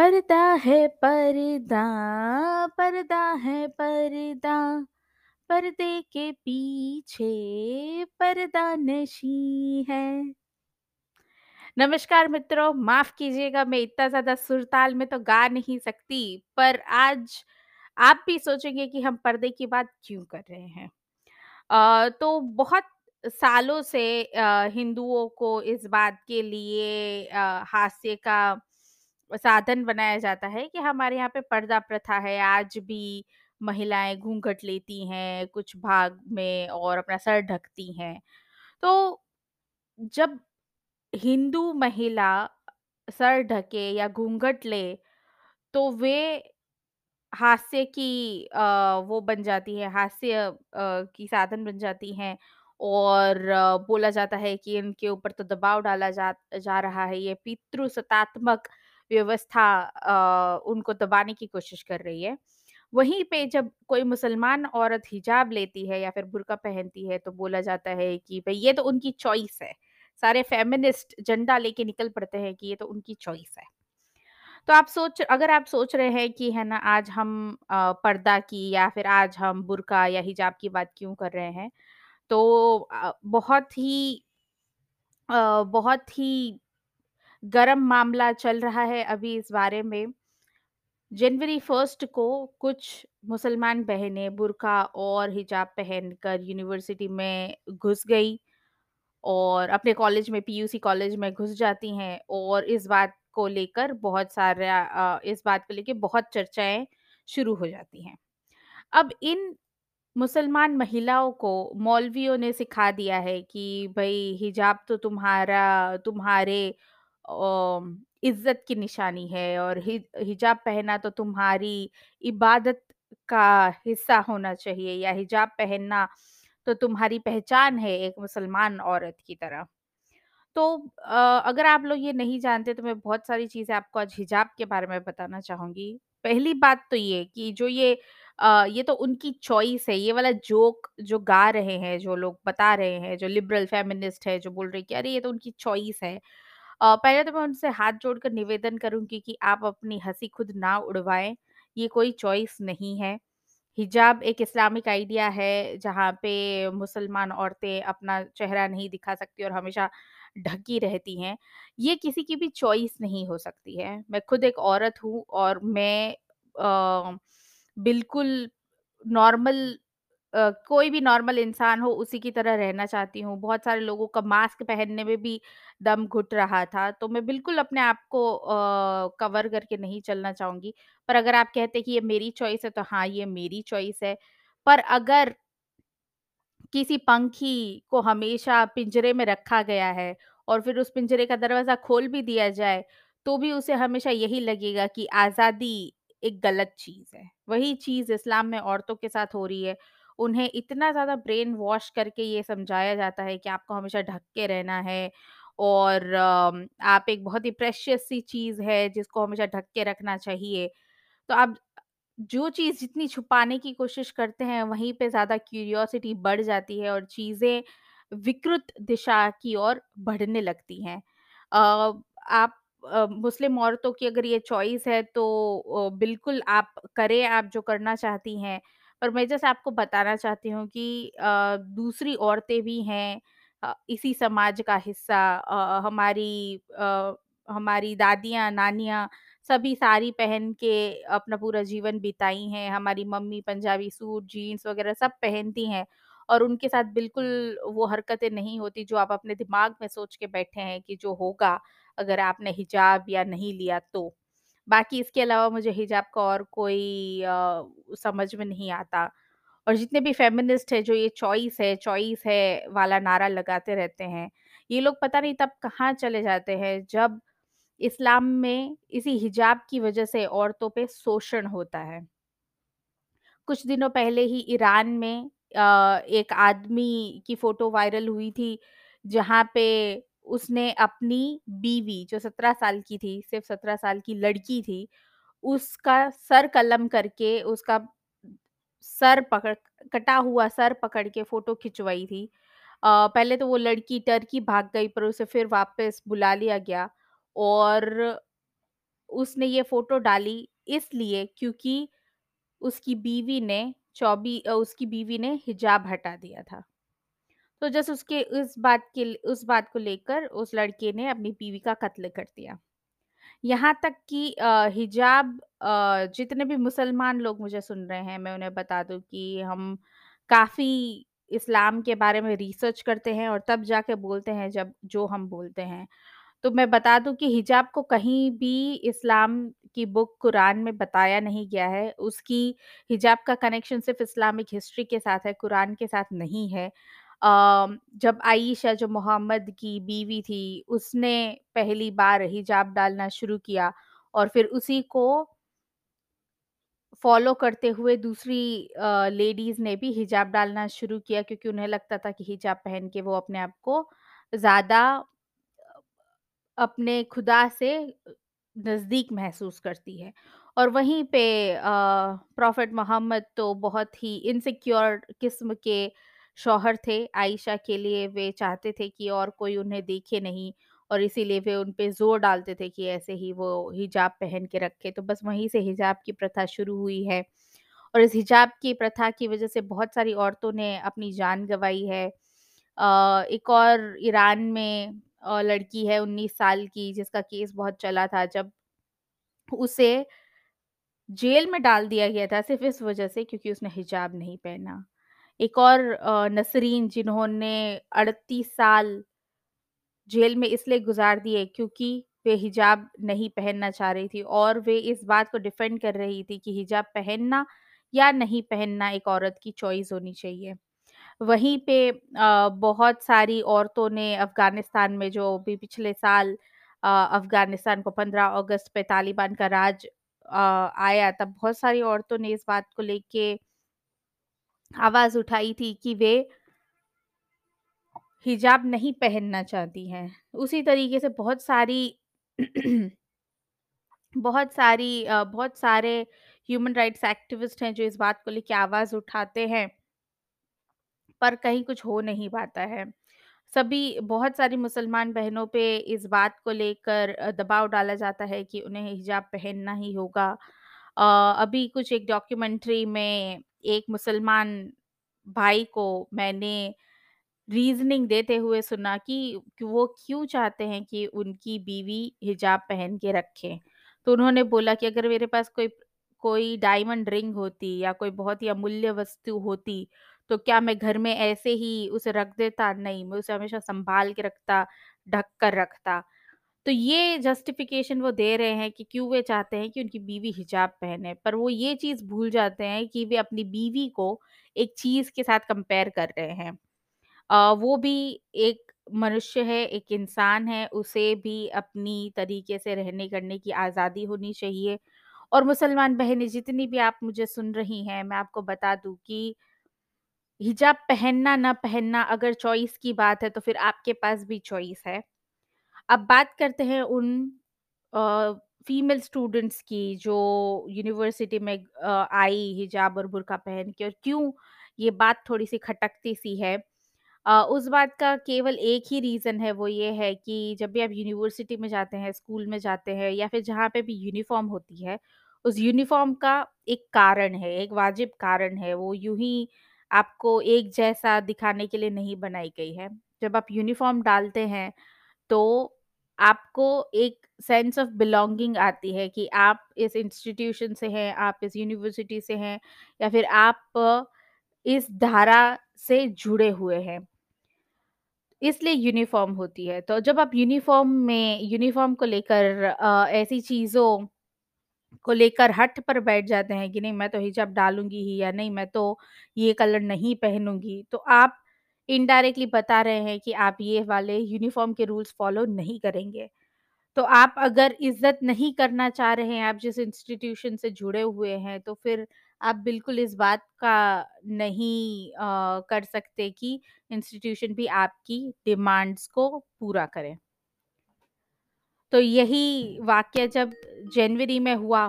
पर्दा है पर्दा पर्दा है पर्दा। पर्दे के पीछे पर्दा नशी है। नमस्कार मित्रों माफ़ कीजिएगा मैं इतना ज़्यादा सुरताल में तो गा नहीं सकती पर आज आप भी सोचेंगे कि हम पर्दे की बात क्यों कर रहे हैं। अ, तो बहुत सालों से हिंदुओं को इस बात के लिए हास्य का साधन बनाया जाता है कि हमारे यहाँ पे पर्दा प्रथा है आज भी महिलाएँ घूंघट लेती हैं कुछ भाग में और अपना सर ढकती हैं। तो जब हिंदू महिला सर ढके या घूंघट ले तो वे हास्य की अ, वो बन जाती है हास्य अ, की साधन बन जाती हैं और बोला जाता है कि इनके ऊपर तो दबाव डाला जा जा रहा है ये पितृ पितृसत्तात्मक व्यवस्था उनको दबाने की कोशिश कर रही है। वहीं पे जब कोई मुसलमान औरत हिजाब लेती है या फिर बुरका पहनती है तो बोला जाता है कि भाई ये तो उनकी चॉइस है। सारे फेमिनिस्ट झंडा लेके निकल पड़ते हैं कि ये तो उनकी चॉइस है। तो आप सोच, अगर आप सोच रहे हैं कि, है ना, आज हम पर्दा की या फिर आज हम बुरका या हिजाब की बात क्यों कर रहे हैं तो बहुत ही बहुत ही गरम मामला चल रहा है अभी इस बारे में जनवरी फ़र्स्ट को कुछ मुसलमान बहनें बुर्का और हिजाब पहनकर यूनिवर्सिटी में घुस गई और अपने कॉलेज में, पीयूसी कॉलेज में घुस जाती हैं और इस बात को लेकर बहुत सारा इस बात को लेकर बहुत चर्चाएँ शुरू हो जाती हैं। अब इन मुसलमान महिलाओं को मौलवियों ने सिखा दिया है कि, भाई, हिजाब तो तुम्हारा, तुम्हारे इज़्ज़त की निशानी है और हिजाब पहनना तो तुम्हारी इबादत का हिस्सा होना चाहिए या हिजाब पहनना तो तुम्हारी पहचान है एक मुसलमान औरत की तरह। तो अगर आप लोग ये नहीं जानते तो मैं बहुत सारी चीज़ें आपको आज हिजाब के बारे में बताना चाहूँगी। पहली बात तो ये कि जो ये ये तो उनकी चॉइस है, ये वाला जोक जो गा रहे हैं, जो लोग बता रहे हैं, जो लिबरल फेमिनिस्ट है, जो बोल रहे हैं कि अरे ये तो उनकी चॉइस है। पहले तो मैं उनसे हाथ जोड़कर निवेदन करूँगी कि आप अपनी हँसी खुद ना उड़वाएँ ये कोई चॉइस नहीं है। हिजाब एक इस्लामिक आइडिया है जहाँ पे मुसलमान औरतें अपना चेहरा नहीं दिखा सकती और हमेशा ढकी रहती हैं। ये किसी की भी चॉइस नहीं हो सकती है। मैं खुद एक औरत हूँ और मैं अ, बिल्कुल नॉर्मल कोई भी नॉर्मल इंसान हो उसी की तरह रहना चाहती हूँ। बहुत सारे लोगों का मास्क पहनने में भी दम घुट रहा था, तो मैं बिल्कुल अपने आप को कवर करके नहीं चलना चाहूँगी। पर अगर आप कहते हैं कि ये मेरी चॉइस है, तो हाँ, ये मेरी चॉइस है। पर अगर किसी पंखी को हमेशा पिंजरे में रखा गया है और फिर उस पिंजरे का दरवाज़ा खोल भी दिया जाए, तो भी उसे हमेशा यही लगेगा कि आज़ादी एक गलत चीज़ है। वही चीज़ इस्लाम में औरतों के साथ हो रही है। उन्हें इतना ज़्यादा ब्रेन वॉश करके ये समझाया जाता है कि आपको हमेशा ढक के रहना है और आप एक बहुत ही प्रेशियस सी चीज़ है जिसको हमेशा ढक के रखना चाहिए। तो आप जो चीज़ जितनी छुपाने की कोशिश करते हैं, वहीं पे ज़्यादा क्यूरियोसिटी बढ़ जाती है और चीज़ें विकृत दिशा की ओर बढ़ने लगती हैं। आप मुस्लिम औरतों की अगर ये चॉइस है तो बिल्कुल आप करें आप जो करना चाहती हैं। पर मैं जैसे आपको बताना चाहती हूँ कि अ, दूसरी औरतें भी हैं इसी समाज का हिस्सा अ, हमारी अ, हमारी दादियाँ, नानियाँ सभी साड़ी पहन के अपना पूरा जीवन बिताई हैं। हमारी मम्मी पंजाबी सूट, जीन्स वगैरह सब पहनती हैं और उनके साथ बिल्कुल वो हरकतें नहीं होती जो आप अपने दिमाग में सोच के बैठे हैं कि जो होगा अगर आपने हिजाब या नहीं लिया तो। बाकी इसके अलावा मुझे हिजाब का और कोई अ, समझ में नहीं आता और जितने भी फेमिनिस्ट हैं जो ये चॉइस है, चॉइस है वाला नारा लगाते रहते हैं, ये लोग पता नहीं तब कहाँ चले जाते हैं जब इस्लाम में इसी हिजाब की वजह से औरतों पे शोषण होता है। कुछ दिनों पहले ही ईरान में अ, एक आदमी की फ़ोटो वायरल हुई थी, जहाँ पे उसने अपनी बीवी जो 17 साल की थी, सिर्फ़ 17 साल की लड़की थी, उसका सर कलम करके उसका सर पकड़ कटा हुआ सर पकड़ के फ़ोटो खिंचवाई थी। अ, पहले तो वो लड़की टर्की भाग गई पर उसे फिर वापस बुला लिया गया और उसने ये फ़ोटो डाली इसलिए क्योंकि उसकी बीवी ने चौबी उसकी बीवी ने हिजाब हटा दिया था। तो जस्ट उसके उस बात के उस बात को लेकर उस लड़के ने अपनी बीवी का कत्ल कर दिया। यहाँ तक कि हिजाब जितने भी मुसलमान लोग मुझे सुन रहे हैं, मैं उन्हें बता दूँ कि हम काफ़ी इस्लाम के बारे में रिसर्च करते हैं और तब जाके बोलते हैं जब जो हम बोलते हैं। तो मैं बता दूँ कि हिजाब को कहीं भी इस्लाम की बुक कुरान में बताया नहीं गया है। उसकी हिजाब का कनेक्शन सिर्फ़ इस्लामिक हिस्ट्री के साथ है, कुरान के साथ नहीं है। जब आयशा जो मोहम्मद की बीवी थी, उसने पहली बार हिजाब डालना शुरू किया और फिर उसी को फ़ॉलो करते हुए दूसरी लेडीज़ ने भी हिजाब डालना शुरू किया क्योंकि उन्हें लगता था कि हिजाब पहन के वो अपने आप को ज़्यादा अपने खुदा से नज़दीक महसूस करती है। और वहीं पे प्रॉफ़ेट मोहम्मद तो बहुत ही इनसिक्योर किस्म के शौहर थे। आयशा के लिए वे चाहते थे कि और कोई उन्हें देखे नहीं और इसीलिए वे उन पे ज़ोर डालते थे कि ऐसे ही वो हिजाब पहन के रखें। तो बस वहीं से हिजाब की प्रथा शुरू हुई है और इस हिजाब की प्रथा की वज़ह से बहुत सारी औरतों ने अपनी जान गँवाई है। अ, एक और ईरान में लड़की है 19 साल की जिसका केस बहुत चला था जब उसे जेल में डाल दिया गया था सिर्फ़ इस वज़ह से क्योंकि उसने हिजाब नहीं पहना। एक और नसरीन जिन्होंने 38 साल जेल में इसलिए गुज़ार दिए क्योंकि वे हिजाब नहीं पहनना चाह रही थी और वे इस बात को डिफेंड कर रही थी कि हिजाब पहनना या नहीं पहनना एक औरत की चॉइस होनी चाहिए। वहीं पे बहुत सारी औरतों ने अफ़गानिस्तान में जो भी पिछले साल अफ़गानिस्तान को 15 अगस्त पे तालिबान का राज आया तब बहुत सारी औरतों ने इस बात को लेके आवाज़ उठाई थी कि वे हिजाब नहीं पहनना चाहती हैं। उसी तरीके से बहुत सारी बहुत सारी बहुत सारे ह्यूमन राइट्स एक्टिविस्ट हैं जो इस बात को लेकर आवाज़ उठाते हैं। पर कहीं कुछ हो नहीं पाता है। सभी, बहुत सारी मुसलमान बहनों पे इस बात को लेकर दबाव डाला जाता है कि उन्हें हिजाब पहनना ही होगा। अभी कुछ एक डॉक्यूमेंट्री में एक मुसलमान भाई को मैंने रीज़निंग देते हुए सुना कि वो क्यों चाहते हैं कि उनकी बीवी हिजाब पहन के रखे। तो उन्होंने बोला कि अगर मेरे पास कोई कोई डायमंड रिंग होती या कोई बहुत ही अमूल्य वस्तु होती, तो क्या मैं घर में ऐसे ही उसे रख देता? नहीं, मैं उसे हमेशा सँभाल के रखता, ढक कर रखता। तो ये जस्टिफ़िकेशन वो दे रहे हैं कि क्यों वे चाहते हैं कि उनकी बीवी हिजाब पहने, पर वो ये चीज़ भूल जाते हैं कि वे अपनी बीवी को एक चीज़ के साथ कंपेयर कर रहे हैं। अ, वो भी एक मनुष्य है, एक इंसान है, उसे भी अपनी तरीके से रहने करने की आज़ादी होनी चाहिए। और मुसलमान बहनें जितनी भी आप मुझे सुन रही हैं, मैं आपको बता दूँ कि हिजाब पहनना ना पहनना अगर चॉइस की बात है, तो फिर आपके पास भी चॉइस है। अब बात करते हैं उन फीमेल स्टूडेंट्स की जो यूनिवर्सिटी में आई हिजाब और बुर्का पहन के और क्यों ये बात थोड़ी-सी खटकती-सी है। अ, उस बात का केवल एक ही रीज़न है वो ये है कि जब भी आप यूनिवर्सिटी में जाते हैं, स्कूल में जाते हैं या फिर जहाँ पे भी यूनिफ़ॉर्म होती है, उस यूनिफ़ॉर्म का एक कारण है, एक वाजिब कारण है। वो यूँ ही आपको एक जैसा दिखाने के लिए नहीं बनाई गई है। जब आप यूनिफ़ॉर्म डालते हैं तो आपको एक सेंस ऑफ़ बिलोंगिंग आती है कि आप इस इंस्टीट्यूशन से हैं, आप इस यूनिवर्सिटी से हैं या फिर आप इस धारा से जुड़े हुए हैं। इसलिए यूनिफ़ॉर्म होती है। तो जब आप यूनिफ़ॉर्म में यूनिफ़ॉर्म को लेकर ऐसी चीज़ों को लेकर हट पर बैठ जाते हैं कि नहीं मैं तो हिजाब डालूँगी ही या नहीं मैं तो ये कलर नहीं पहनूँगी। तो आप इनडायरेक्टली बता रहे हैं कि आप ये वाले यूनिफ़ॉर्म के रूल्स फ़ॉलो नहीं करेंगे। तो आप अगर इज़्ज़त नहीं करना चाह रहे हैं, आप जिस इंस्टीट्यूशन से जुड़े हुए हैं, तो फिर आप बिल्कुल इस बात का नहीं अ, कर सकते कि इंस्टीट्यूशन भी आपकी डिमांड्स को पूरा करें तो यही वाक्य जब जनवरी में हुआ